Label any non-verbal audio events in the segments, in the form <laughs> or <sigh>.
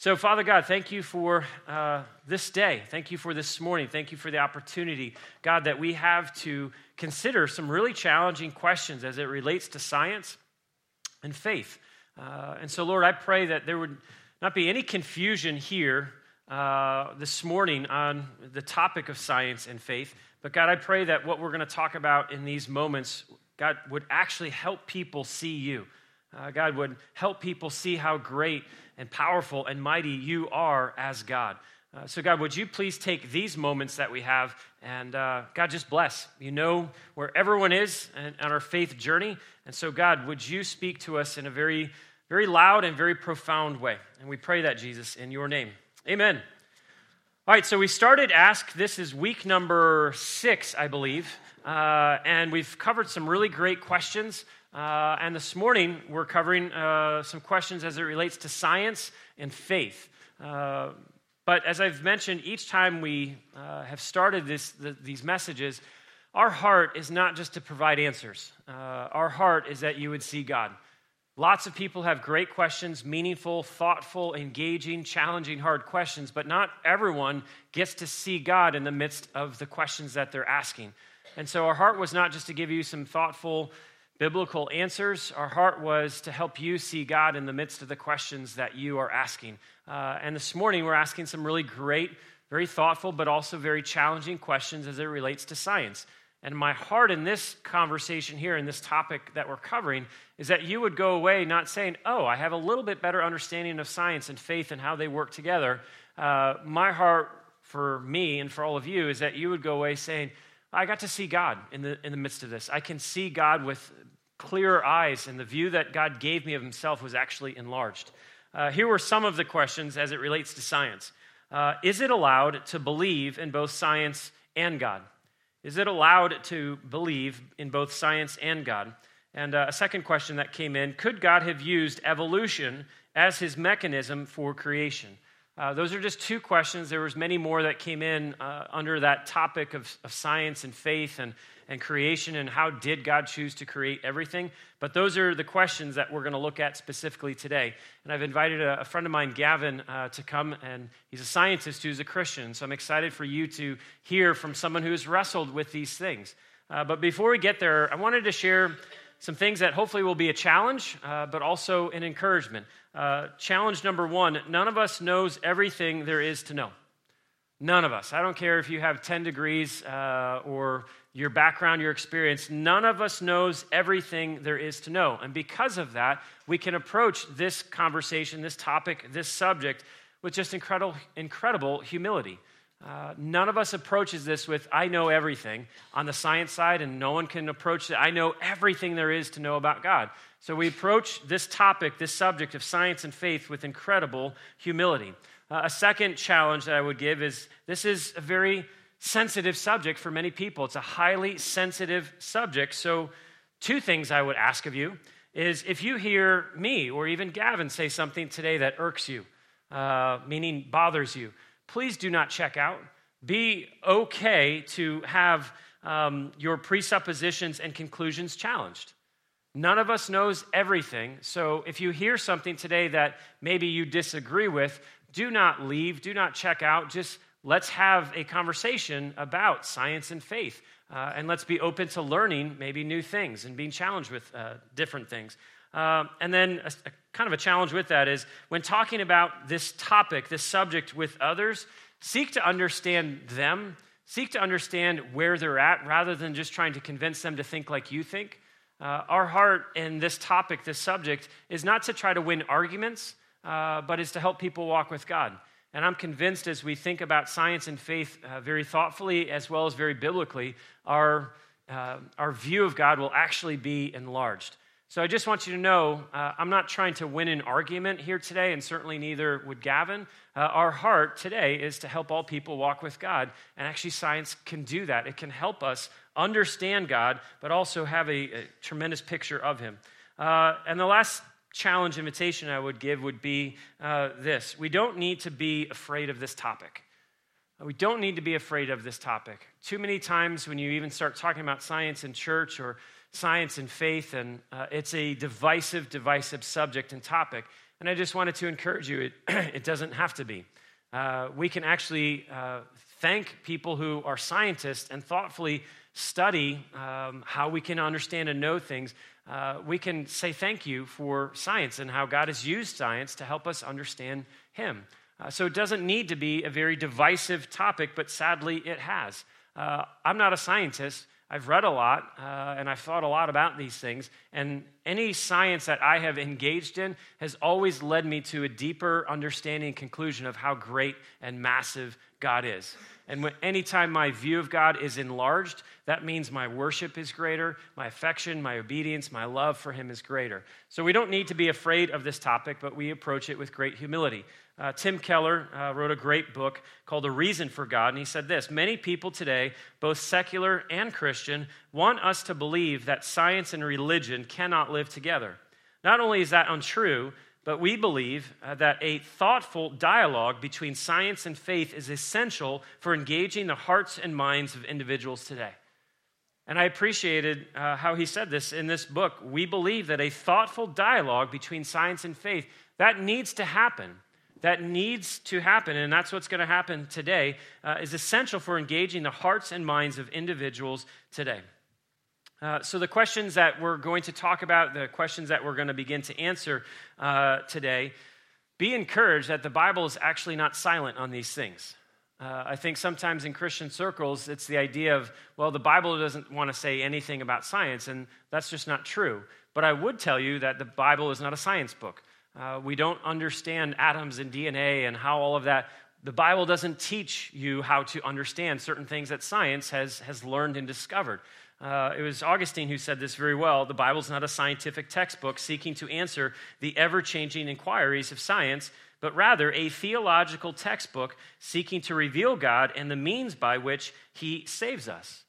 So, Father God, thank you for uh, this day. Thank you for this morning. Thank you for the opportunity, God, that we have to consider some really challenging questions as it relates to science and faith. Uh, and so, Lord, I pray that there would not be any confusion here uh, this morning on the topic of science and faith. But, God, I pray that what we're going to talk about in these moments, God, would actually help people see you. Uh, God would help people see how great and powerful and mighty you are as God. Uh, so, God, would you please take these moments that we have and, uh, God, just bless. You know where everyone is and, on our faith journey. And so, God, would you speak to us in a very, very loud and very profound way? And we pray that, Jesus, in your name. Amen. All right, so we started Ask. This is week number six, I believe. Uh, and we've covered some really great questions. Uh, and this morning, we're covering uh, some questions as it relates to science and faith. Uh, but as I've mentioned, each time we uh, have started this, the, these messages, our heart is not just to provide answers. Uh, our heart is that you would see God. Lots of people have great questions, meaningful, thoughtful, engaging, challenging, hard questions, but not everyone gets to see God in the midst of the questions that they're asking. And so our heart was not just to give you some thoughtful, biblical answers. Our heart was to help you see God in the midst of the questions that you are asking. Uh, and this morning, we're asking some really great, very thoughtful, but also very challenging questions as it relates to science. And my heart in this conversation here, in this topic that we're covering, is that you would go away not saying, Oh, I have a little bit better understanding of science and faith and how they work together. Uh, my heart for me and for all of you is that you would go away saying, I got to see God in the, in the midst of this. I can see God with clearer eyes, and the view that God gave me of himself was actually enlarged. Uh, here were some of the questions as it relates to science uh, Is it allowed to believe in both science and God? Is it allowed to believe in both science and God? And uh, a second question that came in Could God have used evolution as his mechanism for creation? Uh, those are just two questions. There was many more that came in uh, under that topic of, of science and faith and, and creation and how did God choose to create everything. But those are the questions that we're going to look at specifically today. And I've invited a, a friend of mine, Gavin, uh, to come, and he's a scientist who's a Christian. So I'm excited for you to hear from someone who has wrestled with these things. Uh, but before we get there, I wanted to share some things that hopefully will be a challenge, uh, but also an encouragement. Uh, challenge number one none of us knows everything there is to know. None of us. I don't care if you have 10 degrees uh, or your background, your experience. None of us knows everything there is to know. And because of that, we can approach this conversation, this topic, this subject with just incredible, incredible humility. Uh, none of us approaches this with, I know everything on the science side, and no one can approach it. I know everything there is to know about God. So we approach this topic, this subject of science and faith, with incredible humility. Uh, a second challenge that I would give is this is a very sensitive subject for many people. It's a highly sensitive subject. So, two things I would ask of you is if you hear me or even Gavin say something today that irks you, uh, meaning bothers you, please do not check out. Be okay to have um, your presuppositions and conclusions challenged. None of us knows everything. So if you hear something today that maybe you disagree with, do not leave, do not check out. Just let's have a conversation about science and faith. Uh, and let's be open to learning maybe new things and being challenged with uh, different things. Uh, and then, a, a, kind of a challenge with that is when talking about this topic, this subject with others, seek to understand them, seek to understand where they're at rather than just trying to convince them to think like you think. Uh, our heart in this topic, this subject, is not to try to win arguments, uh, but is to help people walk with God. And I'm convinced as we think about science and faith uh, very thoughtfully as well as very biblically, our, uh, our view of God will actually be enlarged. So I just want you to know uh, I'm not trying to win an argument here today, and certainly neither would Gavin. Uh, our heart today is to help all people walk with God. And actually, science can do that. It can help us understand God, but also have a, a tremendous picture of Him. Uh, and the last challenge invitation I would give would be uh, this we don't need to be afraid of this topic. We don't need to be afraid of this topic. Too many times when you even start talking about science in church or science and faith, and uh, it's a divisive, divisive subject and topic. And I just wanted to encourage you, it, <clears throat> it doesn't have to be. Uh, we can actually uh, thank people who are scientists and thoughtfully study um, how we can understand and know things. Uh, we can say thank you for science and how God has used science to help us understand Him. Uh, so it doesn't need to be a very divisive topic, but sadly it has. Uh, I'm not a scientist, I've read a lot uh, and I've thought a lot about these things. And any science that I have engaged in has always led me to a deeper understanding and conclusion of how great and massive God is. And when, anytime my view of God is enlarged, that means my worship is greater, my affection, my obedience, my love for Him is greater. So we don't need to be afraid of this topic, but we approach it with great humility. Uh, Tim Keller uh, wrote a great book called A Reason for God, and he said this Many people today, both secular and Christian, want us to believe that science and religion cannot live together. Not only is that untrue, but we believe uh, that a thoughtful dialogue between science and faith is essential for engaging the hearts and minds of individuals today. And I appreciated uh, how he said this in this book. We believe that a thoughtful dialogue between science and faith that needs to happen that needs to happen, and that's what's going to happen today, uh, is essential for engaging the hearts and minds of individuals today. Uh, so, the questions that we're going to talk about, the questions that we're going to begin to answer uh, today, be encouraged that the Bible is actually not silent on these things. Uh, I think sometimes in Christian circles, it's the idea of, well, the Bible doesn't want to say anything about science, and that's just not true. But I would tell you that the Bible is not a science book. Uh, we don't understand atoms and DNA and how all of that. The Bible doesn't teach you how to understand certain things that science has, has learned and discovered. Uh, it was Augustine who said this very well. The Bible's not a scientific textbook seeking to answer the ever changing inquiries of science, but rather a theological textbook seeking to reveal God and the means by which he saves us.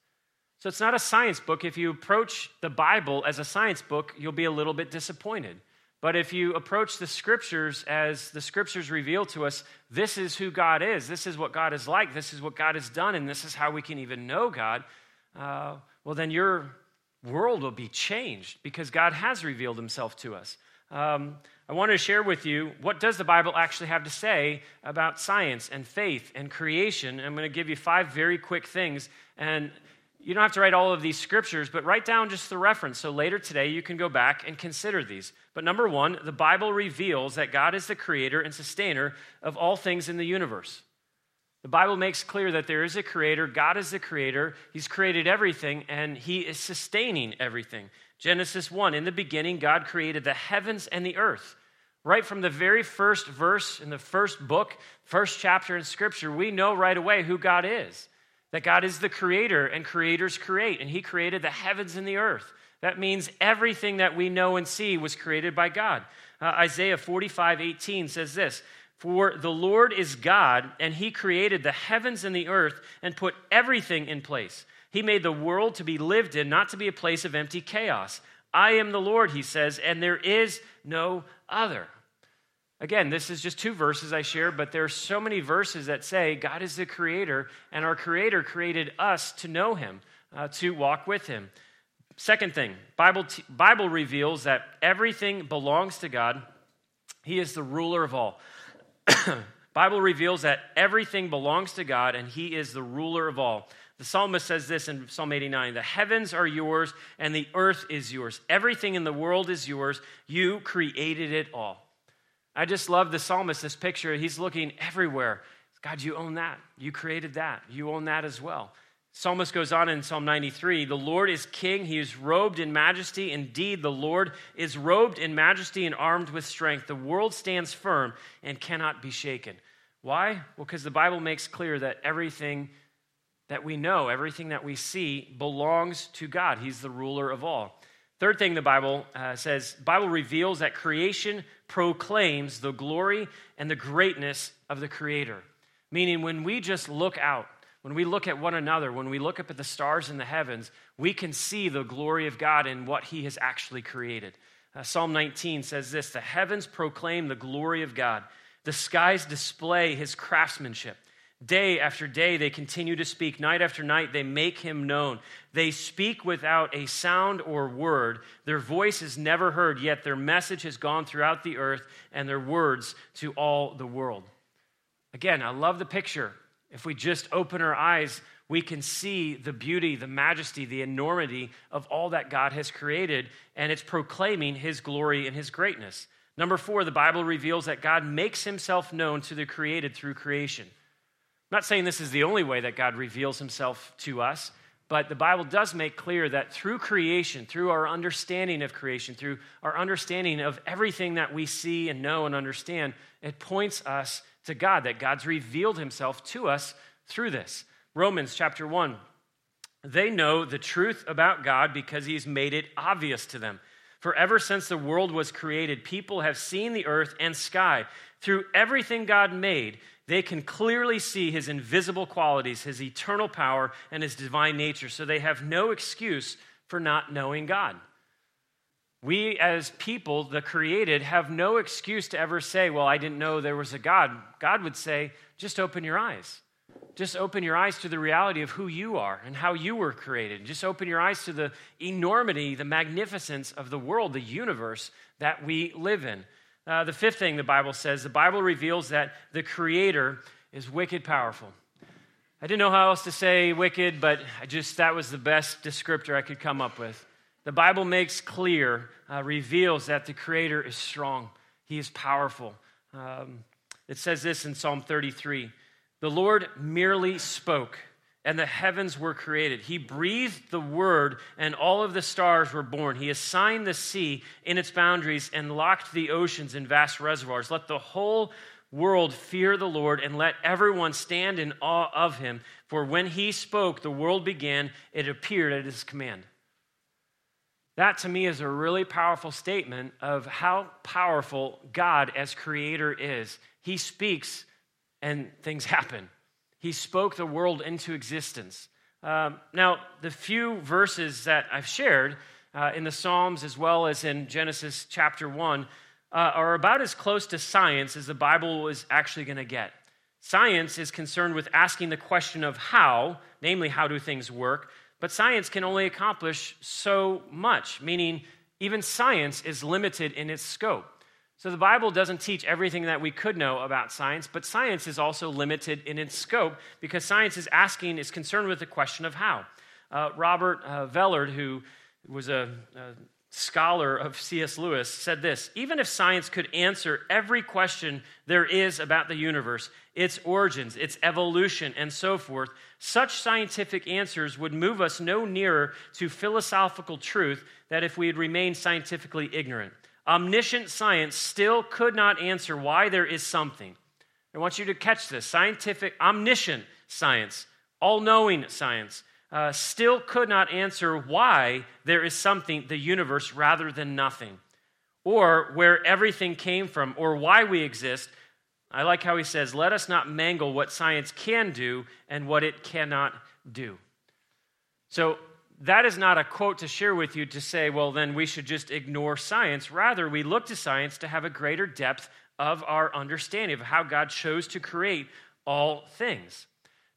So it's not a science book. If you approach the Bible as a science book, you'll be a little bit disappointed. But if you approach the scriptures as the scriptures reveal to us, this is who God is, this is what God is like, this is what God has done, and this is how we can even know God, uh, well, then your world will be changed because God has revealed himself to us. Um, I want to share with you what does the Bible actually have to say about science and faith and creation. I'm going to give you five very quick things. And you don't have to write all of these scriptures, but write down just the reference. So later today, you can go back and consider these. But number one, the Bible reveals that God is the creator and sustainer of all things in the universe. The Bible makes clear that there is a creator, God is the creator, He's created everything, and He is sustaining everything. Genesis 1 In the beginning, God created the heavens and the earth. Right from the very first verse in the first book, first chapter in Scripture, we know right away who God is that God is the creator and creators create, and He created the heavens and the earth. That means everything that we know and see was created by God. Uh, Isaiah 45 18 says this For the Lord is God, and He created the heavens and the earth and put everything in place. He made the world to be lived in, not to be a place of empty chaos. I am the Lord, he says, and there is no other. Again, this is just two verses I share, but there are so many verses that say God is the creator, and our creator created us to know him, uh, to walk with him. Second thing, Bible, t- Bible reveals that everything belongs to God. He is the ruler of all. <coughs> Bible reveals that everything belongs to God and he is the ruler of all. The psalmist says this in Psalm 89 The heavens are yours and the earth is yours. Everything in the world is yours. You created it all. I just love the psalmist, this picture. He's looking everywhere. God, you own that. You created that. You own that as well. Psalmist goes on in Psalm 93 The Lord is king. He is robed in majesty. Indeed, the Lord is robed in majesty and armed with strength. The world stands firm and cannot be shaken. Why? Well, because the Bible makes clear that everything that we know, everything that we see, belongs to God. He's the ruler of all. Third thing the Bible uh, says, Bible reveals that creation proclaims the glory and the greatness of the Creator. Meaning, when we just look out, when we look at one another, when we look up at the stars in the heavens, we can see the glory of God in what He has actually created. Uh, Psalm 19 says this The heavens proclaim the glory of God, the skies display His craftsmanship. Day after day, they continue to speak. Night after night, they make him known. They speak without a sound or word. Their voice is never heard, yet their message has gone throughout the earth and their words to all the world. Again, I love the picture. If we just open our eyes, we can see the beauty, the majesty, the enormity of all that God has created, and it's proclaiming his glory and his greatness. Number four, the Bible reveals that God makes himself known to the created through creation. Not saying this is the only way that God reveals himself to us, but the Bible does make clear that through creation, through our understanding of creation, through our understanding of everything that we see and know and understand, it points us to God, that God's revealed himself to us through this. Romans chapter 1. They know the truth about God because he's made it obvious to them. For ever since the world was created, people have seen the earth and sky. Through everything God made, they can clearly see his invisible qualities, his eternal power, and his divine nature. So they have no excuse for not knowing God. We, as people, the created, have no excuse to ever say, Well, I didn't know there was a God. God would say, Just open your eyes. Just open your eyes to the reality of who you are and how you were created. Just open your eyes to the enormity, the magnificence of the world, the universe that we live in. Uh, the fifth thing the Bible says the Bible reveals that the Creator is wicked powerful. I didn't know how else to say wicked, but I just that was the best descriptor I could come up with. The Bible makes clear, uh, reveals that the Creator is strong. He is powerful. Um, it says this in Psalm 33 The Lord merely spoke and the heavens were created. He breathed the word, and all of the stars were born. He assigned the sea in its boundaries and locked the oceans in vast reservoirs. Let the whole world fear the Lord, and let everyone stand in awe of him. For when he spoke, the world began, it appeared at his command. That to me is a really powerful statement of how powerful God as creator is. He speaks, and things happen. He spoke the world into existence. Um, now, the few verses that I've shared uh, in the Psalms as well as in Genesis chapter 1 uh, are about as close to science as the Bible is actually going to get. Science is concerned with asking the question of how, namely, how do things work, but science can only accomplish so much, meaning even science is limited in its scope. So the Bible doesn't teach everything that we could know about science, but science is also limited in its scope because science is asking, is concerned with the question of how. Uh, Robert uh, Vellard, who was a, a scholar of C.S. Lewis, said this Even if science could answer every question there is about the universe, its origins, its evolution, and so forth, such scientific answers would move us no nearer to philosophical truth than if we had remained scientifically ignorant omniscient science still could not answer why there is something. I want you to catch this scientific, omniscient science, all knowing science, uh, still could not answer why there is something, the universe, rather than nothing, or where everything came from, or why we exist. I like how he says, let us not mangle what science can do and what it cannot do. So, that is not a quote to share with you to say, well, then we should just ignore science. Rather, we look to science to have a greater depth of our understanding of how God chose to create all things.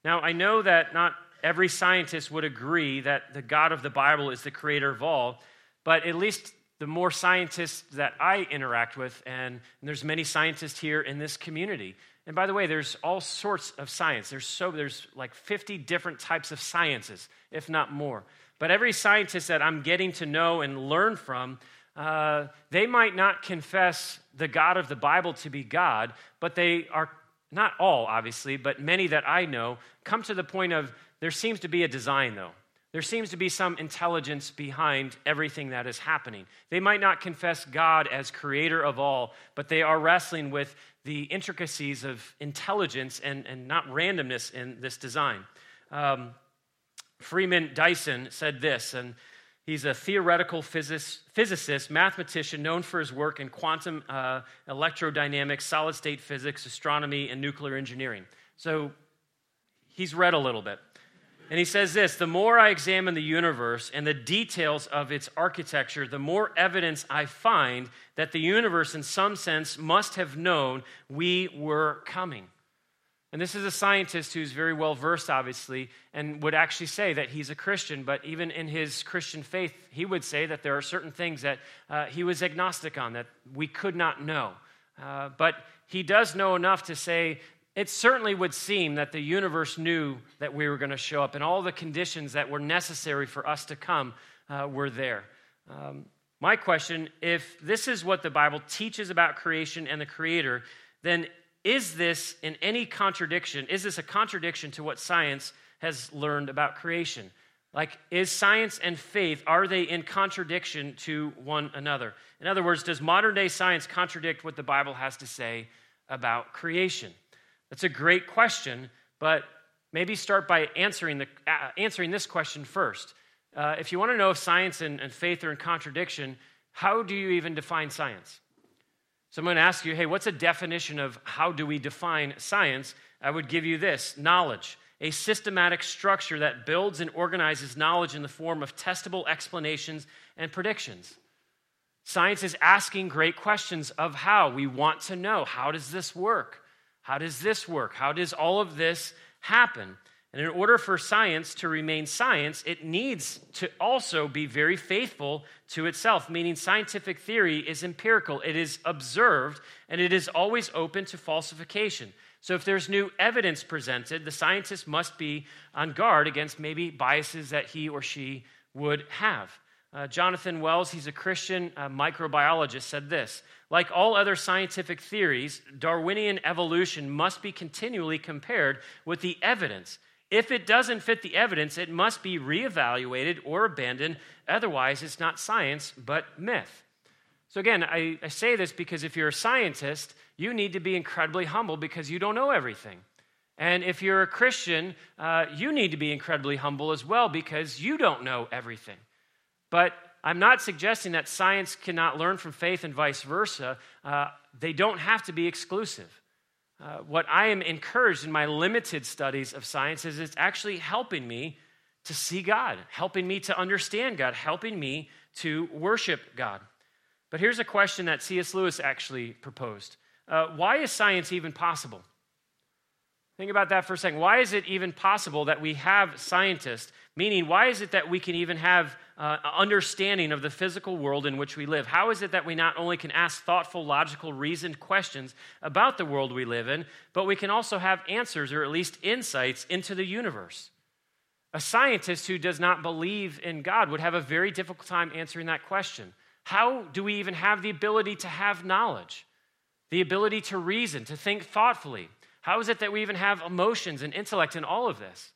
Now, I know that not every scientist would agree that the God of the Bible is the creator of all, but at least the more scientists that I interact with, and, and there's many scientists here in this community. And by the way, there's all sorts of science. There's so there's like 50 different types of sciences, if not more. But every scientist that I'm getting to know and learn from, uh, they might not confess the God of the Bible to be God, but they are, not all obviously, but many that I know, come to the point of there seems to be a design though. There seems to be some intelligence behind everything that is happening. They might not confess God as creator of all, but they are wrestling with the intricacies of intelligence and, and not randomness in this design. Um, Freeman Dyson said this, and he's a theoretical physicist, mathematician known for his work in quantum uh, electrodynamics, solid state physics, astronomy, and nuclear engineering. So he's read a little bit. And he says this The more I examine the universe and the details of its architecture, the more evidence I find that the universe, in some sense, must have known we were coming. And this is a scientist who's very well versed, obviously, and would actually say that he's a Christian. But even in his Christian faith, he would say that there are certain things that uh, he was agnostic on that we could not know. Uh, but he does know enough to say it certainly would seem that the universe knew that we were going to show up, and all the conditions that were necessary for us to come uh, were there. Um, my question if this is what the Bible teaches about creation and the Creator, then is this in any contradiction? Is this a contradiction to what science has learned about creation? Like, is science and faith, are they in contradiction to one another? In other words, does modern day science contradict what the Bible has to say about creation? That's a great question, but maybe start by answering, the, uh, answering this question first. Uh, if you want to know if science and, and faith are in contradiction, how do you even define science? So I'm going to ask you, hey, what's a definition of how do we define science? I would give you this knowledge, a systematic structure that builds and organizes knowledge in the form of testable explanations and predictions. Science is asking great questions of how. We want to know how does this work? How does this work? How does all of this happen? And in order for science to remain science, it needs to also be very faithful to itself, meaning scientific theory is empirical, it is observed, and it is always open to falsification. So if there's new evidence presented, the scientist must be on guard against maybe biases that he or she would have. Uh, Jonathan Wells, he's a Christian uh, microbiologist, said this Like all other scientific theories, Darwinian evolution must be continually compared with the evidence if it doesn't fit the evidence, it must be reevaluated or abandoned. Otherwise, it's not science, but myth. So, again, I, I, say this because if you're a scientist, you need to be incredibly humble because you don't know everything. And if you're a Christian, uh, you need to be incredibly humble as well because you don't know everything. But I'm not suggesting that science cannot learn from faith and vice versa. Uh, they don't have to be exclusive. Uh, what I am encouraged in my limited studies of science is it's actually helping me to see God, helping me to understand God, helping me to worship God. But here's a question that C.S. Lewis actually proposed uh, Why is science even possible? Think about that for a second. Why is it even possible that we have scientists? Meaning, why is it that we can even have uh, understanding of the physical world in which we live? How is it that we not only can ask thoughtful, logical, reasoned questions about the world we live in, but we can also have answers or at least insights into the universe? A scientist who does not believe in God would have a very difficult time answering that question. How do we even have the ability to have knowledge, the ability to reason, to think thoughtfully? How is it that we even have emotions and intellect in all of this?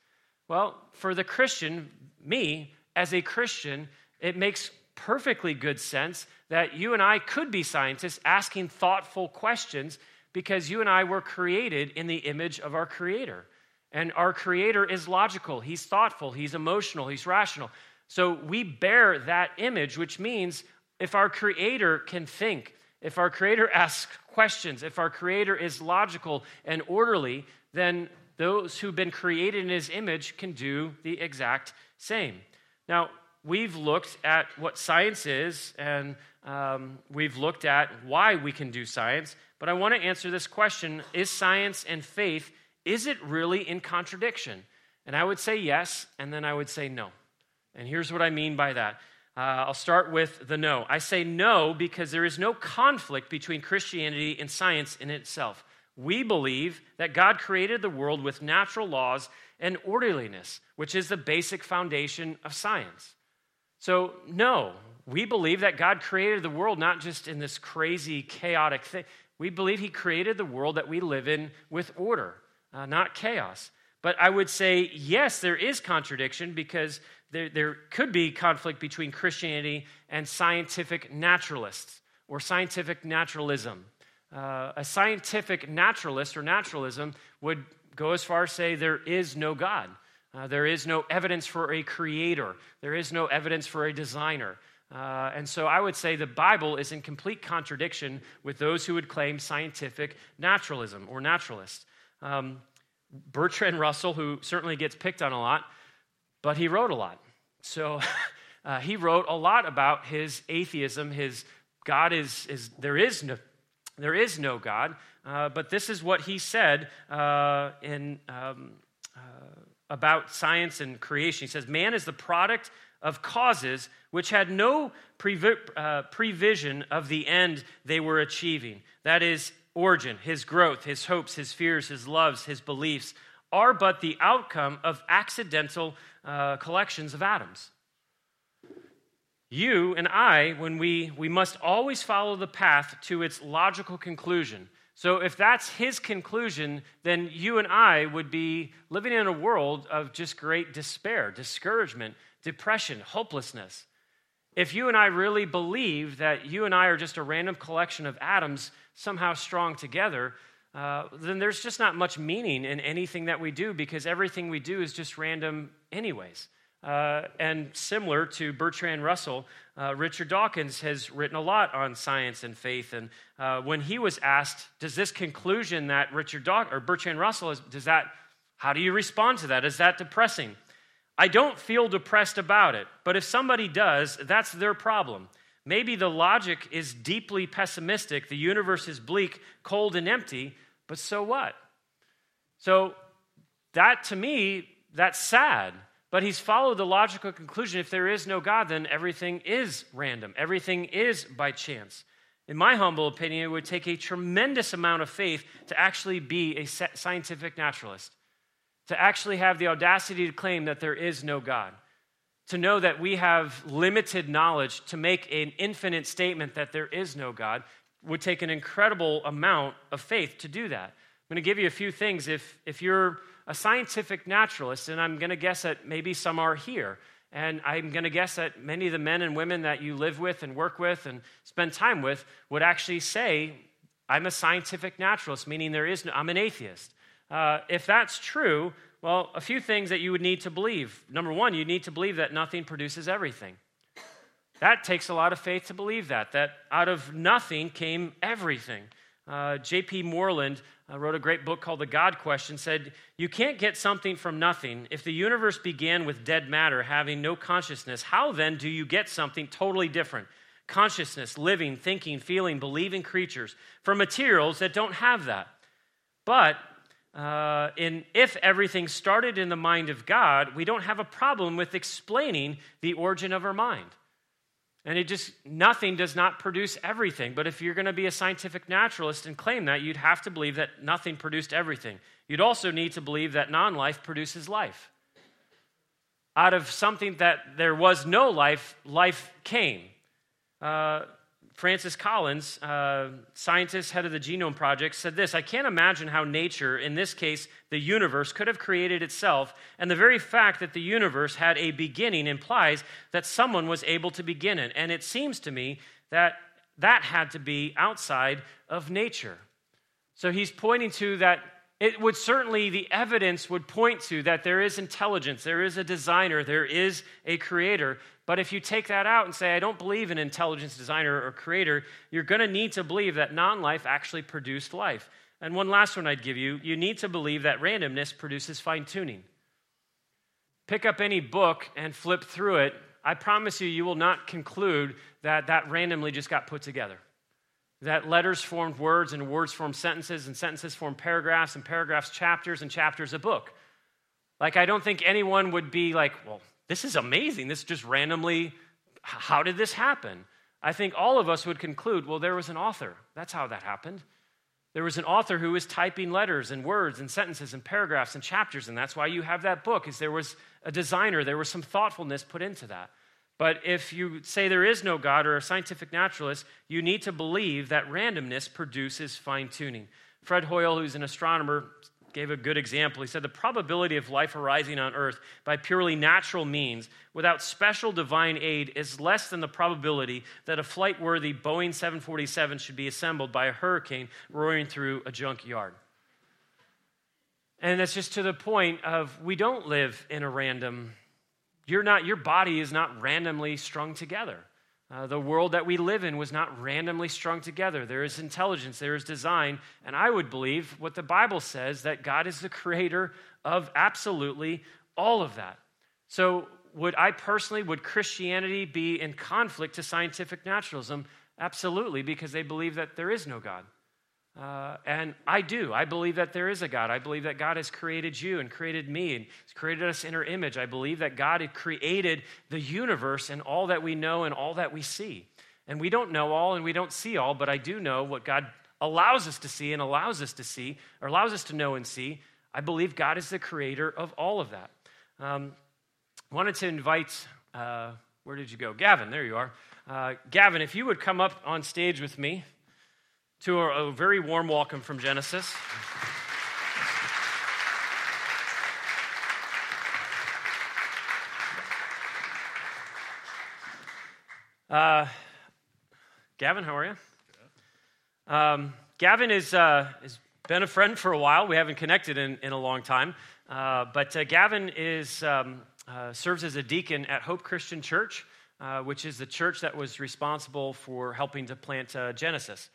Well, for the Christian, me, as a Christian, it makes perfectly good sense that you and I could be scientists asking thoughtful questions because you and I were created in the image of our Creator. And our Creator is logical, He's thoughtful, He's emotional, He's rational. So we bear that image, which means if our Creator can think, if our Creator asks questions, if our Creator is logical and orderly, then those who've been created in His image can do the exact same. Now, we've looked at what science is, and um, we've looked at why we can do science, but I want to answer this question Is science and faith, is it really in contradiction? And I would say yes, and then I would say no. And here's what I mean by that. Uh, I'll start with the no. I say no because there is no conflict between Christianity and science in itself. We believe that God created the world with natural laws and orderliness, which is the basic foundation of science. So, no, we believe that God created the world not just in this crazy, chaotic thing. We believe He created the world that we live in with order, uh, not chaos. But I would say, yes, there is contradiction because there, there could be conflict between Christianity and scientific naturalists or scientific naturalism. Uh, a scientific naturalist or naturalism would go as far as say there is no God. Uh, there is no evidence for a creator. There is no evidence for a designer. Uh, and so I would say the Bible is in complete contradiction with those who would claim scientific naturalism or naturalist. Um, Bertrand Russell, who certainly gets picked on a lot, but he wrote a lot. So <laughs> uh, he wrote a lot about his atheism, his God is, is there is no, there is no God. Uh, but this is what he said uh, in, um, uh, about science and creation. He says, Man is the product of causes which had no previ- uh, prevision of the end they were achieving. That is, origin, his growth, his hopes, his fears, his loves, his beliefs are but the outcome of accidental uh, collections of atoms. You and I, when we, we must always follow the path to its logical conclusion. So, if that's his conclusion, then you and I would be living in a world of just great despair, discouragement, depression, hopelessness. If you and I really believe that you and I are just a random collection of atoms somehow strong together, uh, then there's just not much meaning in anything that we do because everything we do is just random, anyways. Uh, and similar to Bertrand Russell, uh, Richard Dawkins has written a lot on science and faith. And uh, when he was asked, does this conclusion that Richard Daw- or Bertrand Russell is, does that, how do you respond to that? Is that depressing? I don't feel depressed about it, but if somebody does, that's their problem. Maybe the logic is deeply pessimistic, the universe is bleak, cold, and empty, but so what? So, that to me, that's sad. But he's followed the logical conclusion if there is no God, then everything is random, everything is by chance. In my humble opinion, it would take a tremendous amount of faith to actually be a scientific naturalist, to actually have the audacity to claim that there is no God, to know that we have limited knowledge to make an infinite statement that there is no God would take an incredible amount of faith to do that. I'm going to give you a few things. If, if you're a scientific naturalist, and I'm going to guess that maybe some are here. And I'm going to guess that many of the men and women that you live with and work with and spend time with would actually say, I'm a scientific naturalist, meaning there is no, I'm an atheist. Uh, if that's true, well, a few things that you would need to believe. Number one, you need to believe that nothing produces everything. That takes a lot of faith to believe that, that out of nothing came everything. Uh, J.P. Moreland uh, wrote a great book called The God Question, said, You can't get something from nothing. If the universe began with dead matter having no consciousness, how then do you get something totally different? Consciousness, living, thinking, feeling, believing creatures from materials that don't have that. But uh, in, if everything started in the mind of God, we don't have a problem with explaining the origin of our mind. And it just, nothing does not produce everything. But if you're going to be a scientific naturalist and claim that, you'd have to believe that nothing produced everything. You'd also need to believe that non life produces life. Out of something that there was no life, life came. Uh, Francis Collins, uh, scientist, head of the Genome Project, said this I can't imagine how nature, in this case the universe, could have created itself. And the very fact that the universe had a beginning implies that someone was able to begin it. And it seems to me that that had to be outside of nature. So he's pointing to that it would certainly, the evidence would point to that there is intelligence, there is a designer, there is a creator. But if you take that out and say, I don't believe in intelligence designer or creator, you're going to need to believe that non life actually produced life. And one last one I'd give you you need to believe that randomness produces fine tuning. Pick up any book and flip through it. I promise you, you will not conclude that that randomly just got put together. That letters formed words and words formed sentences and sentences formed paragraphs and paragraphs chapters and chapters a book. Like, I don't think anyone would be like, well, this is amazing. This just randomly, how did this happen? I think all of us would conclude, well, there was an author. That's how that happened. There was an author who was typing letters and words and sentences and paragraphs and chapters, and that's why you have that book, is there was a designer, there was some thoughtfulness put into that. But if you say there is no God or a scientific naturalist, you need to believe that randomness produces fine tuning. Fred Hoyle, who's an astronomer, gave a good example. He said the probability of life arising on earth by purely natural means without special divine aid is less than the probability that a flight worthy Boeing 747 should be assembled by a hurricane roaring through a junkyard. And that's just to the point of we don't live in a random you're not your body is not randomly strung together. Uh, the world that we live in was not randomly strung together. There is intelligence, there is design, and I would believe what the Bible says that God is the creator of absolutely all of that. So, would I personally, would Christianity be in conflict to scientific naturalism? Absolutely, because they believe that there is no God. Uh, and I do. I believe that there is a God. I believe that God has created you and created me and has created us in our image. I believe that God had created the universe and all that we know and all that we see. And we don't know all and we don't see all, but I do know what God allows us to see and allows us to see, or allows us to know and see. I believe God is the creator of all of that. Um, wanted to invite, uh, where did you go? Gavin, there you are. Uh, Gavin, if you would come up on stage with me to a, a very warm welcome from Genesis. Uh, Gavin, how are you? Um, Gavin is, uh, has been a friend for a while. We haven't connected in, in a long time. Uh, but uh, Gavin is, um, uh, serves as a deacon at Hope Christian Church, uh, which is the church that was responsible for helping to plant Genesis.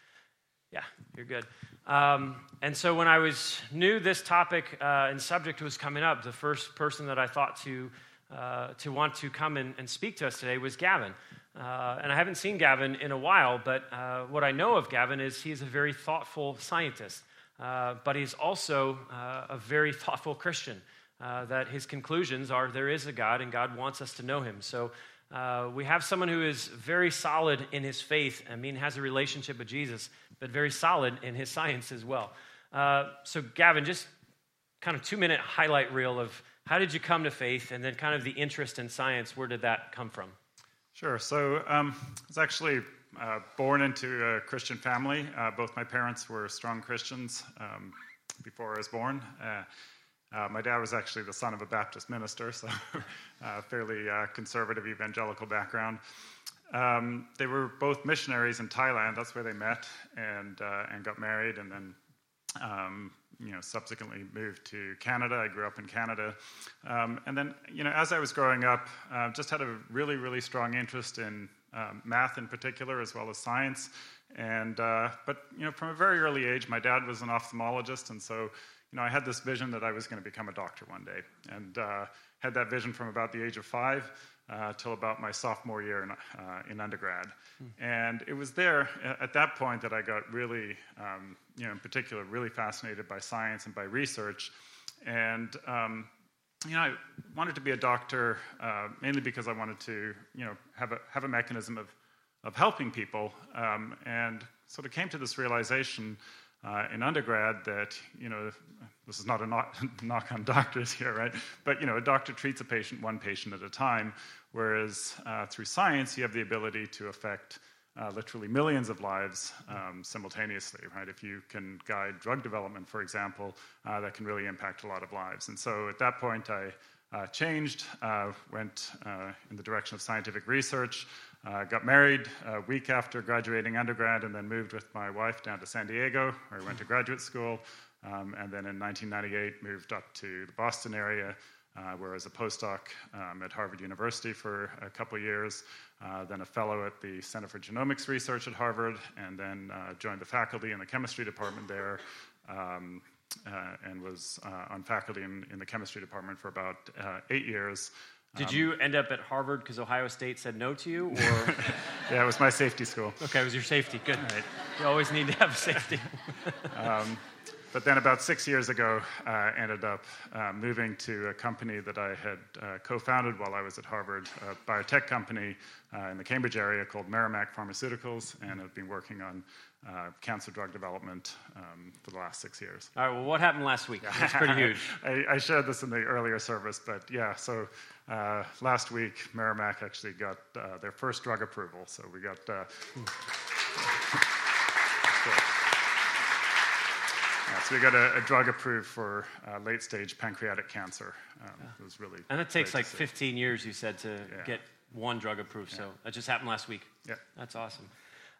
Yeah, you're good. Um, and so when I was knew this topic uh, and subject was coming up, the first person that I thought to uh, to want to come and, and, speak to us today was Gavin. Uh, and I haven't seen Gavin in a while, but uh, what I know of Gavin is he's a very thoughtful scientist, uh, but he's also uh, a very thoughtful Christian. that his conclusions are there is a God and God wants us to know him. So uh, we have someone who is very solid in his faith. I mean, has a relationship with Jesus, but very solid in his <laughs> science as well. Uh, so, Gavin, just kind of two minute highlight reel of how did you come to faith, and then kind of the interest in science. Where did that come from? Sure. So, um, I was actually uh, born into a Christian family. Uh, both my parents were strong Christians um, before I was born. Uh, my dad was actually the son of a Baptist minister, so <laughs> uh, fairly uh, conservative evangelical background. Um, they were both missionaries in Thailand. That's where they met and uh, and got married, and then um, you know subsequently moved to Canada. I grew up in Canada, um, and then you know as I was growing up, uh, just had a really really strong interest in um, math in particular as well as science. And uh, but you know from a very early age, my dad was an ophthalmologist, and so you know, I had this vision that I was going to become a doctor one day, and uh, had that vision from about the age of five uh, till about my sophomore year in, uh, in undergrad. Mm. And it was there at that point that I got really, um, you know, in particular, really fascinated by science and by research. And um, you know, I wanted to be a doctor uh, mainly because I wanted to, you know, have a have a mechanism of of helping people, um, and sort of came to this realization uh, in undergrad that, you know, this is not a knock, <laughs> knock, on doctors here, right? But, you know, a doctor treats a patient one patient at a time, whereas uh, through science, you have the ability to affect uh, literally millions of lives um, simultaneously, right? If you can guide drug development, for example, uh, that can really impact a lot of lives. And so at that point, I uh, changed, uh, went in the direction of scientific research, uh, got married a week after graduating undergrad and then moved with my wife down to San Diego, where I went to graduate school. Um, and then in 1998, moved up to the Boston area, uh, where I was a postdoc um, at Harvard University for a couple years, uh, then a fellow at the Center for Genomics Research at Harvard, and then uh, joined the faculty in the chemistry department there. Um, uh, and was uh, on faculty in, in, the chemistry department for about uh, eight years. Did um, you end up at Harvard because Ohio State said no to you, or? <laughs> yeah, it was my safety school. Okay, it was your safety. Good. Right. You always need to have safety. <laughs> um, but then about six years ago, I uh, ended up uh, moving to a company that I had uh, co-founded while I was at Harvard, a biotech company uh, in the Cambridge area called Merrimack Pharmaceuticals, and I've been working on uh, cancer drug development um, for the last six years. All right, well, what happened last week? That's pretty <laughs> huge. I, I, shared this in the earlier service, but yeah, so uh, last week, Merrimack actually got uh, their first drug approval. So we got. Uh, so we got a, a drug approved for uh, late stage pancreatic cancer. Um, yeah. It was really. And it takes like 15 years, you said, to yeah. get one drug approved. Yeah. So that just happened last week. Yeah. That's awesome.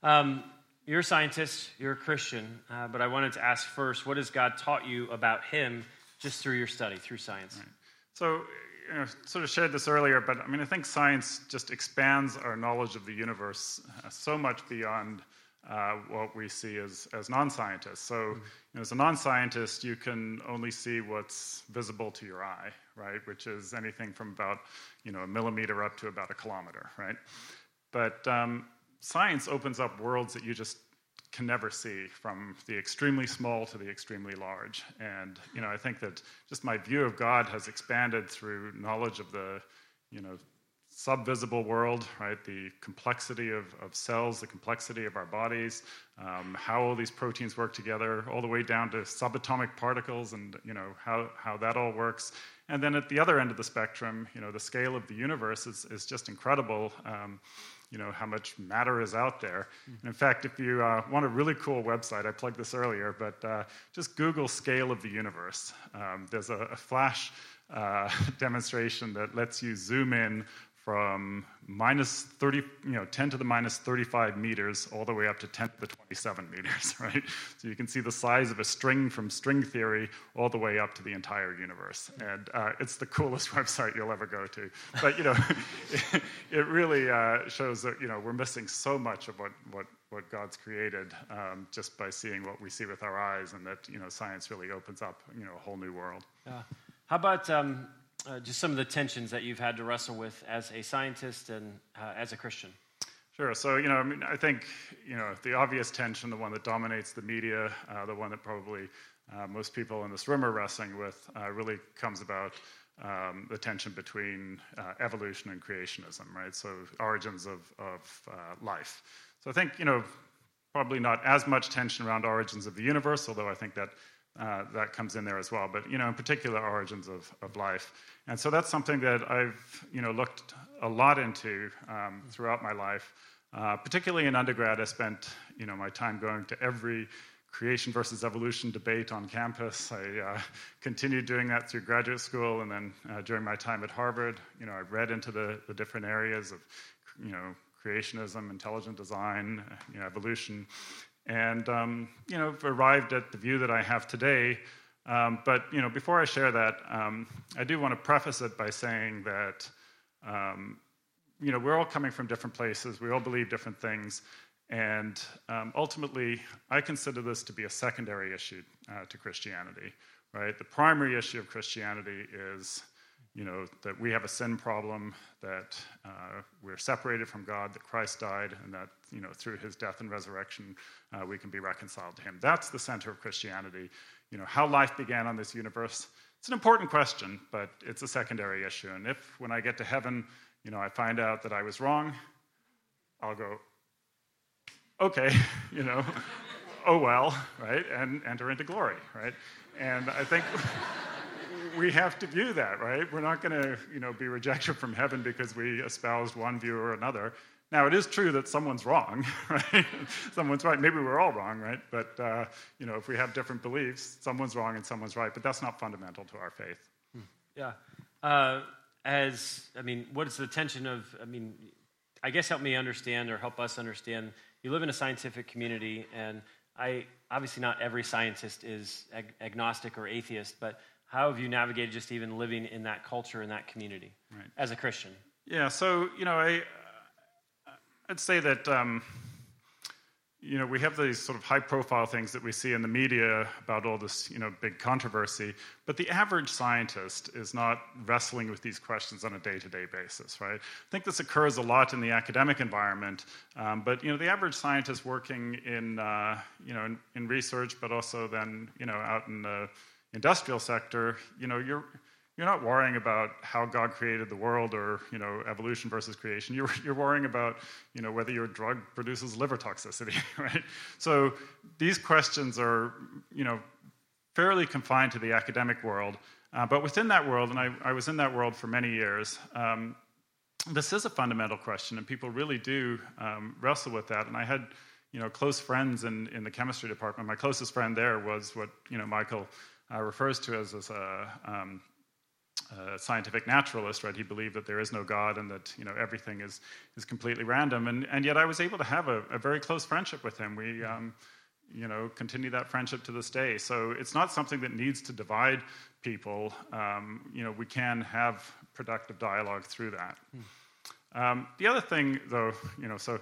Um, you're a scientist, you're a Christian, uh, but I wanted to ask first what has God taught you about Him just through your study, through science? Right. So, you know, sort of shared this earlier, but I mean, I think science just expands our knowledge of the universe uh, so much beyond uh, what we see as, as non scientists. So, mm-hmm. you know, as a non scientist, you can only see what's visible to your eye, right? Which is anything from about, you know, a millimeter up to about a kilometer, right? But um, science opens up worlds that you just can never see, from the extremely small to the extremely large. And you know, I think that just my view of God has expanded through knowledge of the, you know, subvisible world, right? The complexity of, of cells, the complexity of our bodies, um, how all these proteins work together, all the way down to subatomic particles, and you know how how that all works. And then at the other end of the spectrum, you know, the scale of the universe is is just incredible. Um, you know how much matter is out there. And in fact, if you uh, want a really cool website, I plugged this earlier, but uh, just Google scale of the universe. Um, there's a, a flash uh, <laughs> demonstration that lets you zoom in from minus 30, you know, 10 to the minus 35 meters all the way up to 10 to the 27 meters, <laughs> right? So you can see the size of a string from string theory all the way up to the entire universe. And uh, it's the coolest <laughs> website you'll ever go to. But, you know, it, <laughs> it really uh, shows that, you know, we're missing so much of what, what, what God's created um, just by seeing what we see with our eyes and that, you know, science really opens up, you know, a whole new world. Yeah. How about um, uh, just some of the tensions that you've had to wrestle with as a scientist and uh, as a Christian. Sure. So, you know, I mean, I think, you know, the obvious tension, the one that dominates the media, uh, the one that probably uh, most people in this room are wrestling with, uh, really comes about um, the tension between uh, evolution and creationism, right? So, origins of, of life. So, I think, you know, probably not as much tension around origins of the universe, although I think that uh, that comes in there as well. But you know, in particular, origins of, of life, and so that's something that I've you know looked a lot into um, throughout my life. Uh, particularly in undergrad, I spent you know my time going to every creation versus evolution debate on campus. I uh, continued doing that through graduate school, and then uh, during my time at Harvard, you know, I read into the, the different areas of you know creationism, intelligent design, you know, evolution, and um, you know arrived at the view that I have today. Um, but you know, before I share that, um, I do want to preface it by saying that um, you know we're all coming from different places. We all believe different things, and um, ultimately, I consider this to be a secondary issue uh, to Christianity. Right, the primary issue of Christianity is you know, that we have a sin problem, that uh, we're separated from God, that Christ died, and that, you know, through his death and resurrection, uh, we can be reconciled to him. That's the center of Christianity. You know, how life began on this universe, it's an important question, but it's a secondary issue. And if, when I get to heaven, you know, I find out that I was wrong, I'll go, okay, <laughs> you know, <laughs> oh well, right, and enter into glory, right? And I think <laughs> we have to view that, right? We're not going to, you know, be rejected from heaven because we espoused one view or another. Now, it is true that someone's wrong, <laughs> right? someone's right. Maybe we're all wrong, right? But, uh, you know, if we have different beliefs, someone's wrong and someone's right. But that's not fundamental to our faith. Hmm. Yeah. Uh, as, I mean, what is the tension of, I mean, I guess help me understand or help us understand. You live in a scientific community, and I obviously not every scientist is ag- agnostic or atheist, but how have you navigated just even living in that culture in that community right. as a Christian? Yeah, so you know, I I'd say that um, you know we have these sort of high-profile things that we see in the media about all this you know big controversy, but the average scientist is not wrestling with these questions on a day-to-day basis, right? I think this occurs a lot in the academic environment, um, but you know the average scientist working in uh, you know in, in research, but also then you know out in the industrial sector, you know, you're, you're not worrying about how God created the world or, you know, evolution versus creation. You're, you're worrying about, you know, whether your drug produces liver toxicity, <laughs> right? So these questions are, you know, fairly confined to the academic world. Uh, but within that world, and I, I, was in that world for many years, um, this is a fundamental question, and people really do um, wrestle with that. And I had, you know, close friends in, in the chemistry department. My closest friend there was what, you know, Michael uh, refers to as, as a, um, a, scientific naturalist, right? He believed that there is no God and that you know everything is is completely random. And and yet I was able to have a, a very close friendship with him. We um, you know continue that friendship to this day. So it's not something that needs to divide people. Um, you know we can have productive dialogue through that. Um, the other thing, though, you know, so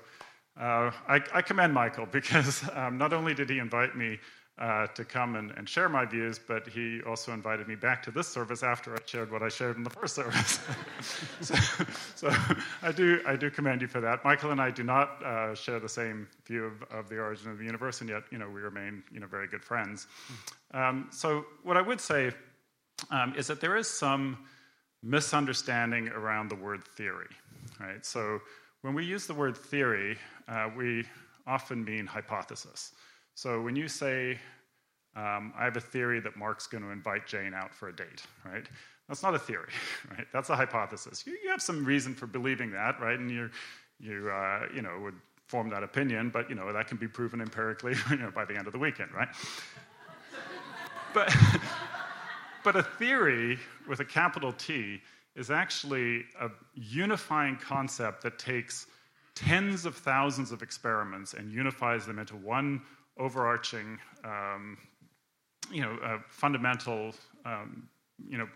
uh, I, I, commend Michael <laughs> because um, not only did he invite me uh, to come and, and, share my views, but he also invited me back to this service after I shared what I shared in the first service. <laughs> so, so, I do I do commend you for that. Michael and I do not uh, share the same view of, of, the origin of the universe, and yet you know we remain you know very good friends. Um, so what I would say um, is that there is some misunderstanding around the word theory, right? So when we use the word theory, uh, we often mean hypothesis. So when you say, um, I have a theory that Mark's going to invite Jane out for a date, right? That's not a theory, <laughs> right? That's a hypothesis. You, you have some reason for believing that, right? And you, you, uh, you know, would form that opinion, but you know that can be proven empirically <laughs> you know, by the end of the weekend, right? <laughs> but, but a theory with a capital T is actually a unifying concept that takes tens of thousands of experiments and unifies them into one overarching, um, you know, fundamental, um, you know,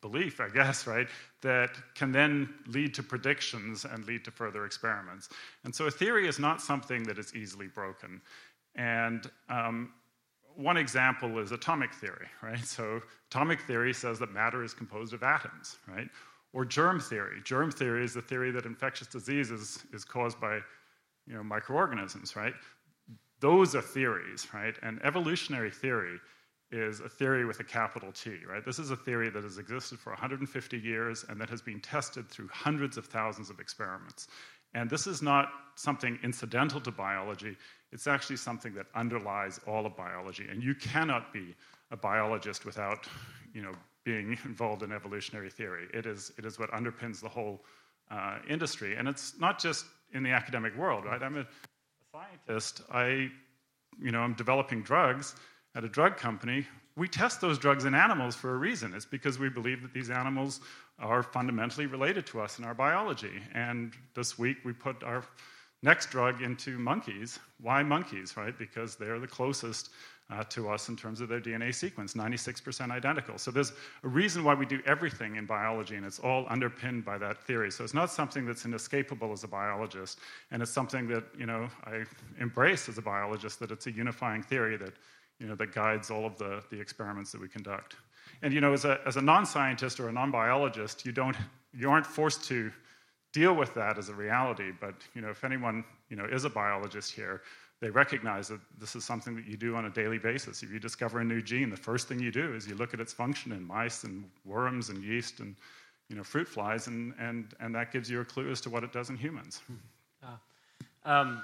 belief, I guess, right, that can then lead to predictions and lead to further experiments. And so a theory is not something that is easily broken. And um, one example is atomic theory, right? So atomic theory says that matter is composed of atoms, right? Or germ theory. Germ theory is the theory that infectious diseases is caused by you know, microorganisms, right? Those are theories, right? And evolutionary theory is a theory with a capital T, right? This is a theory that has existed for 150 years and that has been tested through hundreds of thousands of experiments. And this is not something incidental to biology, it's actually something that underlies all of biology. And you cannot be a biologist without, you know, being <laughs> involved in evolutionary theory. It is, it is what underpins the whole uh, industry. And it's not just in the academic world, right? I'm a, scientist. I, you know, I'm developing drugs at a drug company. We test those drugs in animals for a reason. It's because we believe that these animals are fundamentally related to us in our biology. And this week we put our next drug into monkeys. Why monkeys, right? Because they're the closest uh, to us in terms of their DNA sequence, 96% identical. So there's a reason why we do everything in biology, and it's all underpinned by that theory. So it's not something that's inescapable as a biologist, and it's something that you know I embrace as a biologist. That it's a unifying theory that you know that guides all of the, the experiments that we conduct. And you know, as a, as a non-scientist or a non-biologist, you don't you aren't forced to deal with that as a reality. But you know, if anyone you know is a biologist here, they recognize that this is something that you do on a daily basis. If you discover a new gene, the first thing you do is you look at its function in mice and worms and yeast and you know, fruit flies, and, and, and that gives you a clue as to what it does in humans. Uh, um,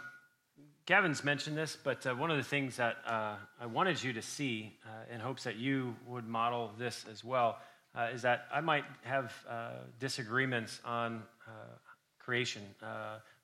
Gavin's mentioned this, but uh, one of the things that uh, I wanted you to see uh, in hopes that you would model this as well uh, is that I might have uh, disagreements on creation.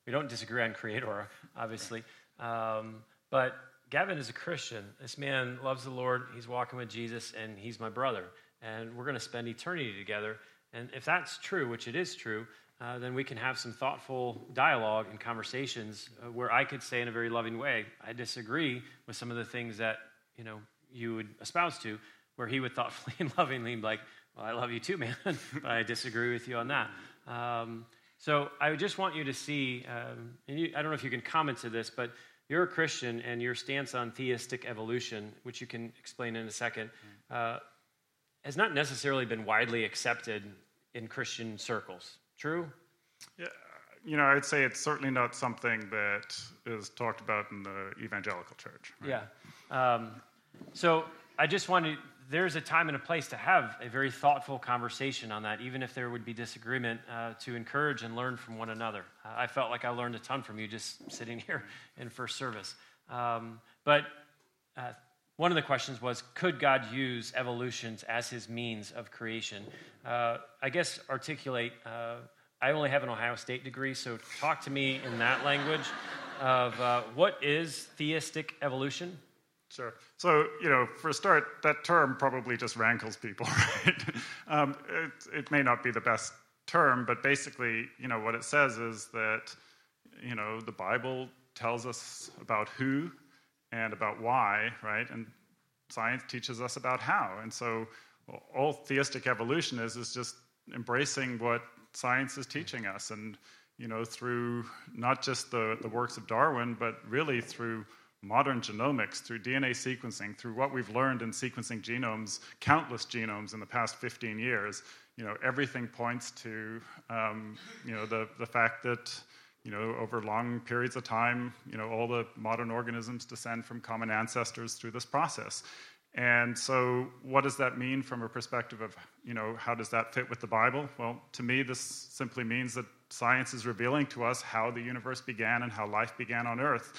we don't disagree on creator, obviously. Um, but Gavin is a Christian. This man loves the Lord. He's walking with Jesus, and he's my brother. And we're going to spend eternity together. And if that's true, which it is true, uh, then we can have some thoughtful dialogue and conversations uh, where I could say in a very loving way, I disagree with some of the things that you know you would espouse to, where he would thoughtfully <laughs> and lovingly be like, "Well, I love you too, man, <laughs> but I disagree with you on that." Um, so I just want you to see, um, and you, I don't know if you can comment to this, but you're a Christian and your stance on theistic evolution, which you can explain in a second, uh, has not necessarily been widely accepted in Christian circles. True? Yeah, you know, I'd say it's certainly not something that is talked about in the evangelical church. Right? Yeah. Um, so I just wanted, there's a time and a place to have a very thoughtful conversation on that, even if there would be disagreement, uh, to encourage and learn from one another. I felt like I learned a ton from you just <laughs> sitting here in first service. Um, but uh, one of the questions was could God use evolutions as his means of creation? Uh, I guess articulate. Uh, I only have an Ohio State degree, so talk to me in that language of uh, what is theistic evolution? Sure. So, you know, for a start, that term probably just rankles people, <laughs> right? um, it, it, may not be the best term, but basically, you know, what it says is that, you know, the Bible tells us about who and about why, right? And science teaches us about how. And so, all theistic evolution is is just embracing what science is teaching us, and you know, through not just the, the works of Darwin, but really through modern genomics, through DNA sequencing, through what we've learned in sequencing genomes, countless genomes in the past 15 years, you know, everything points to, um, you know, the, the fact that, you know, over long periods of time, you know, all the modern organisms descend from common ancestors through this process. And so, what does that mean from a perspective of, you know, how does that fit with the Bible? Well, to me, this simply means that science is revealing to us how the universe began and how life began on Earth.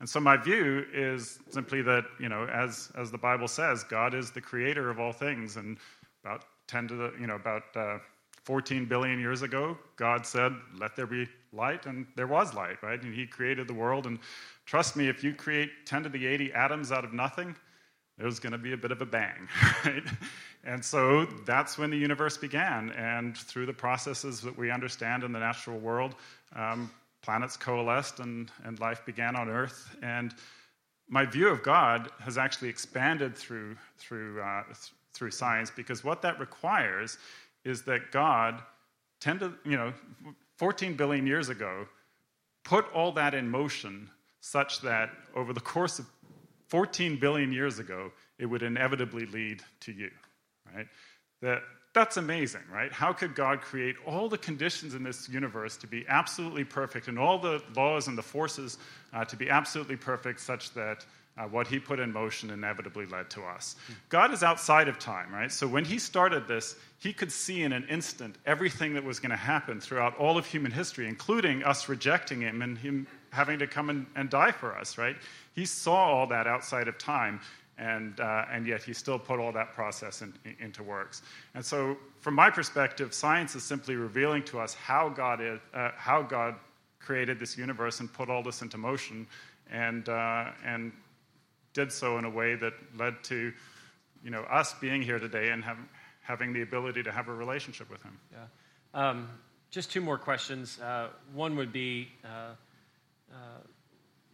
And so, my view is simply that, you know, as, as the Bible says, God is the creator of all things. And about 10 to the, you know, about uh, 14 billion years ago, God said, let there be light, and there was light, right? And He created the world. And trust me, if you create 10 to the 80 atoms out of nothing, there's going to be a bit of a bang, <laughs> right? And so that's when the universe began. And through the processes that we understand in the natural world, um, planets coalesced and, and life began on Earth. And my view of God has actually expanded through, through, uh, th- through science because what that requires is that God, 10 to, you know, 14 billion years ago, put all that in motion such that over the course of 14 billion years ago, it would inevitably lead to you, right? That, that's amazing, right? How could God create all the conditions in this universe to be absolutely perfect and all the laws and the forces uh, to be absolutely perfect such that uh, what he put in motion inevitably led to us. God is outside of time, right? So when he started this, he could see in an instant everything that was going to happen throughout all of human history, including us rejecting him and him having to come and, and die for us, right? He saw all that outside of time, and, uh, and yet he still put all that process in, in, into works. And so, from my perspective, science is simply revealing to us how God, is, uh, how God created this universe and put all this into motion, and, uh, and did so in a way that led to you know, us being here today and have, having the ability to have a relationship with Him. Yeah. Um, just two more questions. Uh, one would be uh, uh,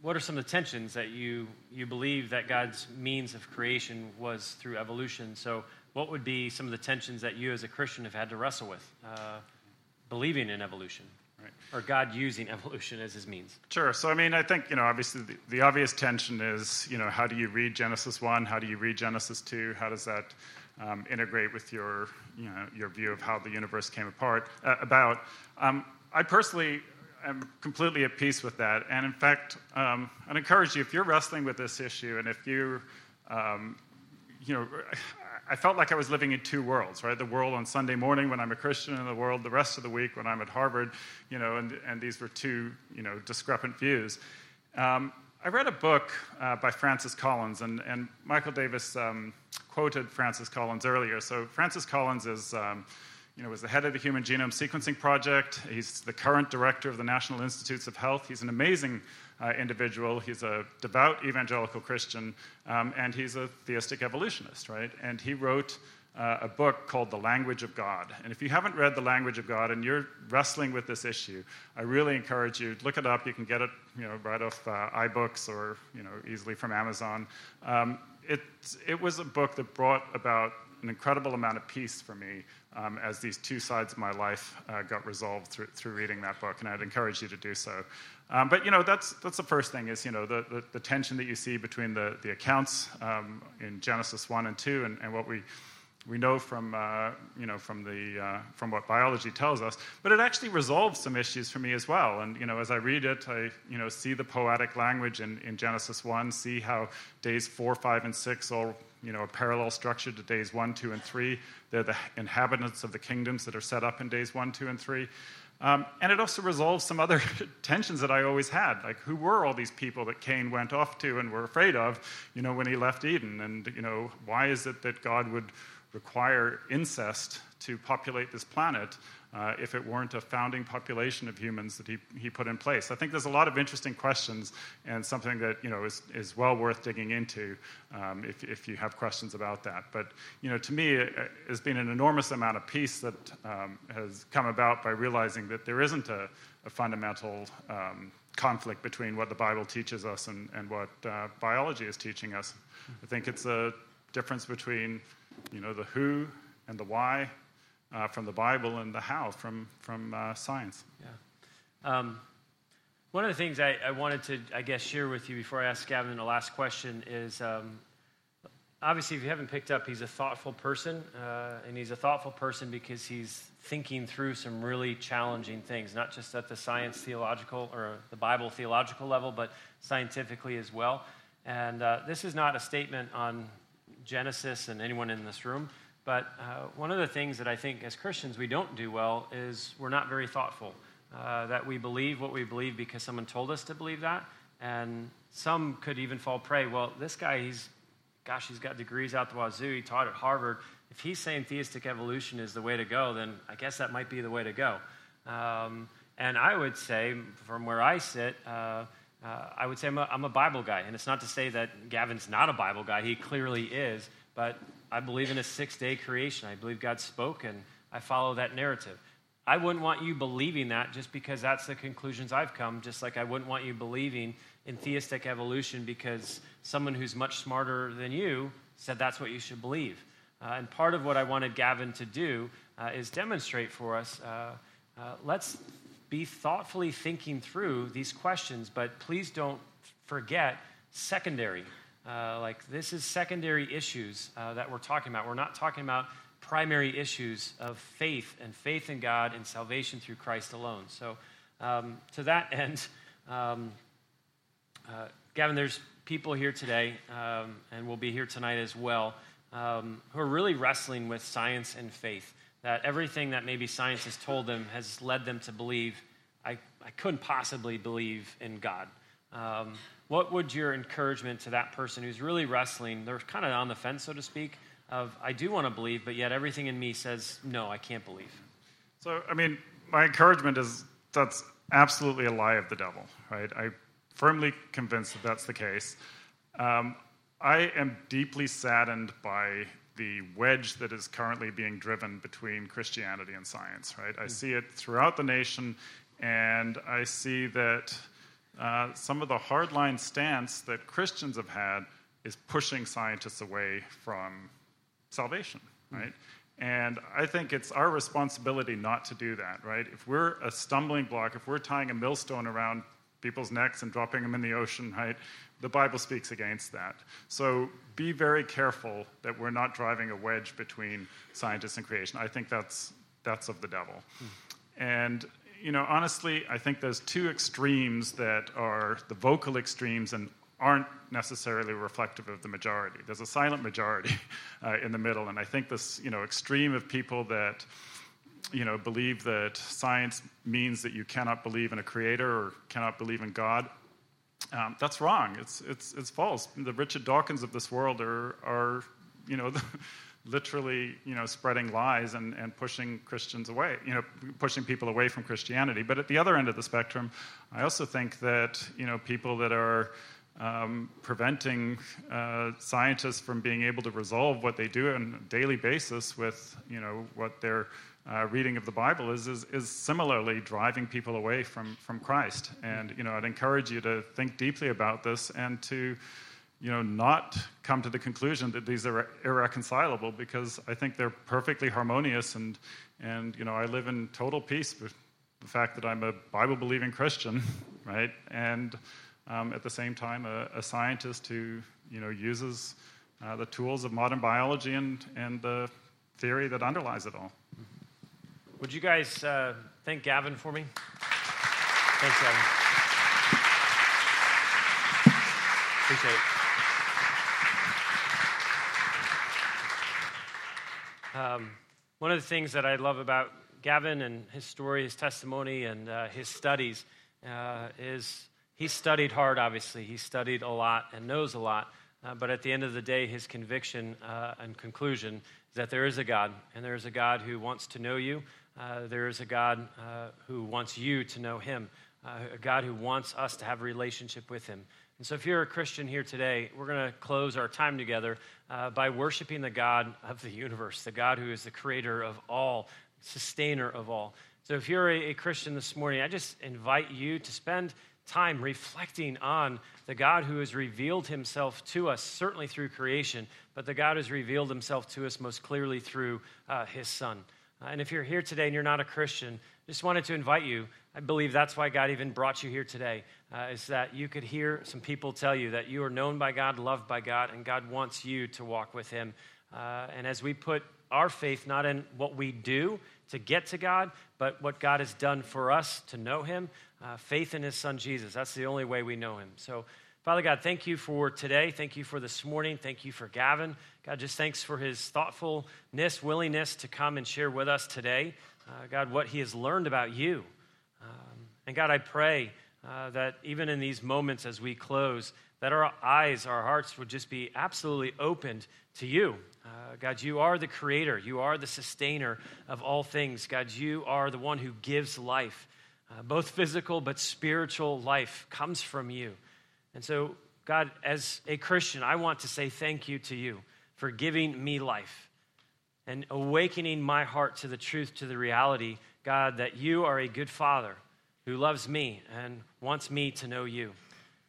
what are some of the tensions that you, you believe that God's means of creation was through evolution? So, what would be some of the tensions that you as a Christian have had to wrestle with, uh, believing in evolution? Right. Or God using <laughs> evolution as his means? Sure. So, I mean, I think, you know, obviously the, the, obvious tension is, you know, how do you read Genesis 1? How do you read Genesis 2? How does that um, integrate with your, you know, your view of how the universe came apart, uh, about? Um, I personally am completely at peace with that. And in fact, um, I'd encourage you if you're wrestling with this issue and if you, um, you know, I felt like I was living in two worlds, right? The world on Sunday morning when I'm a Christian, and the world the rest of the week when I'm at Harvard, you know, and, and these were two, you know, discrepant views. Um, I read a book uh, by Francis Collins, and, and Michael Davis um, quoted Francis Collins earlier. So Francis Collins is um, you know, was the head of the Human Genome Sequencing Project. He's the current director of the National Institutes of Health. He's an amazing uh, individual. He's a devout evangelical Christian, um, and he's a theistic evolutionist, right? And he wrote uh, a book called The Language of God. And if you haven't read The Language of God and you're wrestling with this issue, I really encourage you look it up. You can get it, you know, right off uh, iBooks or you know easily from Amazon. Um, it, it was a book that brought about an incredible amount of peace for me um, as these two sides of my life uh, got resolved through, through reading that book, and I'd encourage you to do so. Um, but you know, that's that's the first thing is you know the, the, the tension that you see between the the accounts um, in Genesis one and two, and, and what we we know from uh, you know from the uh, from what biology tells us, but it actually resolves some issues for me as well. And you know, as I read it, I you know see the poetic language in, in Genesis one, see how days four, five, and six all you know, a parallel structure to days one, two, and three. They're the inhabitants of the kingdoms that are set up in days one, two, and three. Um, and it also resolves some other <laughs> tensions that I always had. Like, who were all these people that Cain went off to and were afraid of, you know, when he left Eden? And, you know, why is it that God would require incest to populate this planet uh, if it weren't a founding population of humans that he, he put in place? I think there's a lot of interesting questions and something that you know is, is well worth digging into um, if, if you have questions about that. But you know, to me, it has been an enormous amount of peace that um, has come about by realizing that there isn't a, a fundamental um, conflict between what the Bible teaches us and, and what uh, biology is teaching us. I think it's a difference between you know the who and the why uh, from the Bible and the how from, from uh, science. Yeah. Um, One of the things I, I, wanted to, I guess, share with you before I ask Gavin the last question is um, obviously, if you haven't picked up, he's a thoughtful person, uh, and he's a thoughtful person because he's thinking through some really challenging things, not just at the science theological or the Bible theological level, but scientifically as well. And uh, this is not a statement on Genesis and anyone in this room, but uh, one of the things that I think as Christians we don't do well is we're not very thoughtful. Uh, that we believe what we believe because someone told us to believe that. And some could even fall prey. Well, this guy, he's, gosh, he's got degrees out the wazoo. He taught at Harvard. If he's saying theistic evolution is the way to go, then I guess that might be the way to go. Um, and I would say, from where I sit, uh, uh, I would say I'm a, I'm a Bible guy. And it's not to say that Gavin's not a Bible guy, he clearly is. But I believe in a six day creation. I believe God spoke, and I follow that narrative. I wouldn't want you believing that just because that's the conclusions I've come, just like I wouldn't want you believing in theistic evolution because someone who's much smarter than you said that's what you should believe. Uh, and part of what I wanted Gavin to do uh, is demonstrate for us uh, uh let's be thoughtfully thinking through these questions, but please don't forget secondary. Uh, like, this is secondary issues uh, that we're talking about. We're not talking about primary issues of faith and faith in God and salvation through Christ alone. So, um, to that <laughs> end, um, uh, Gavin, there's people here today, um, and will be here tonight as well, um, who are really wrestling with science and faith that everything that maybe science has told them has led them to believe, I, I couldn't possibly believe in God. What would your encouragement to that person who's really wrestling, they're kind of on the fence, so to speak, of I do want to believe, but yet everything in me says, no, I can't believe? So, I mean, my encouragement is that's absolutely a lie of the devil, right? I'm firmly convinced that that's the case. Um, I am deeply saddened by the wedge that is currently being driven between Christianity and science, right? I hmm. see it throughout the nation, and I see that uh, some of the hardline stance that Christians have had is pushing scientists away from salvation, hmm. right? And I think it's our responsibility not to do that, right? If we're a stumbling block, if we're tying a millstone around people's necks and dropping them in the ocean, right? The Bible speaks against that. So be very careful that we're not driving a wedge between scientists and creation. I think that's that's of the devil. Hmm. And you know, honestly, I think there's two extremes that are the vocal extremes and aren't necessarily reflective of the majority. There's a silent majority <laughs> uh, in the middle, and I think this, you know, extreme of people that you know, believe that science means that you cannot believe in a creator or cannot believe in God. Um, that's wrong. It's, it's, it's false. The Richard Dawkins of this world are, are you know, <laughs> literally, you know, spreading lies and, and pushing Christians away, you know, pushing people away from Christianity. But at the other end of the spectrum, I also think that, you know, people that are um, preventing uh, scientists from being able to resolve what they do on a daily basis with, you know, what they're uh, reading of the Bible is, is, is, similarly driving people away from, from Christ. And, you know, I'd encourage you to think deeply about this and to, you know, not come to the conclusion that these are irreconcilable because I think they're perfectly harmonious and, and you know, I live in total peace with the fact that I'm a Bible believing Christian, <laughs> right? And um, at the same time, a, a, scientist who, you know, uses uh, the tools of modern biology and, and the theory that underlies it all. Would you guys uh, thank Gavin for me? Thanks, Gavin. Appreciate it. Um, one of the things that I love about Gavin and his story, his testimony, and uh, his studies uh, is he studied hard, obviously. He studied a lot and knows a lot. Uh, but at the end of the day, his conviction uh, and conclusion is that there is a God, and there is a God who wants to know you, uh, there is a God uh, who wants you to know Him, a God who wants us to have a relationship with Him. And so, if you're a Christian here today, we're going to close our time together uh, by worshiping the God of the universe, the God who is the creator of all, sustainer of all. So, if you're a, a Christian this morning, I just invite you to spend time reflecting on the God who has revealed himself to us, certainly through creation, but the God has revealed himself to us most clearly through uh, his Son. Uh, and if you're here today and you're not a Christian, just wanted to invite you. I believe that's why God even brought you here today, uh, is that you could hear some people tell you that you are known by God, loved by God, and God wants you to walk with Him. Uh, and as we put our faith not in what we do to get to God, but what God has done for us to know Him, uh, faith in His Son Jesus. That's the only way we know Him. So, Father God, thank you for today. Thank you for this morning. Thank you for Gavin. God, just thanks for his thoughtfulness, willingness to come and share with us today, uh, God, what he has learned about you. Um, and God, I pray uh, that even in these moments as we close, that our eyes, our hearts would just be absolutely opened to you. Uh, God, you are the creator, you are the sustainer of all things. God, you are the one who gives life. Uh, both physical but spiritual life comes from you. And so, God, as a Christian, I want to say thank you to you for giving me life and awakening my heart to the truth, to the reality, God, that you are a good father who loves me and wants me to know you.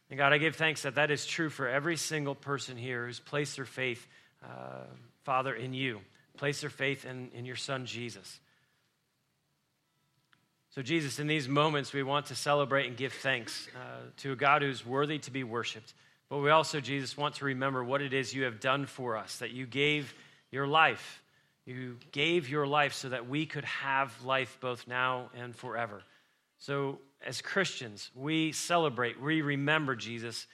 And God, I give thanks that that is true for every single person here who's placed their faith, uh, Father, in you, placed their faith in, in your Son, Jesus. So, Jesus, in these moments, we want to celebrate and give thanks uh, to a God who's worthy to be worshiped. But we also, Jesus, want to remember what it is you have done for us, that you gave your life. You gave your life so that we could have life both now and forever. So, as Christians, we celebrate, we remember, Jesus,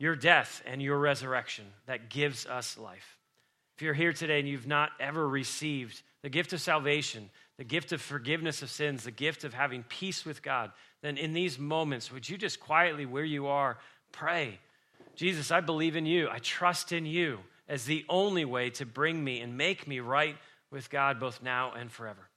your death and your resurrection that gives us life. If you're here today and you've not ever received the gift of salvation, the gift of forgiveness of sins, the gift of having peace with God, then in these moments, would you just quietly, where you are, pray, Jesus, I believe in you. I trust in you as the only way to bring me and make me right with God both now and forever.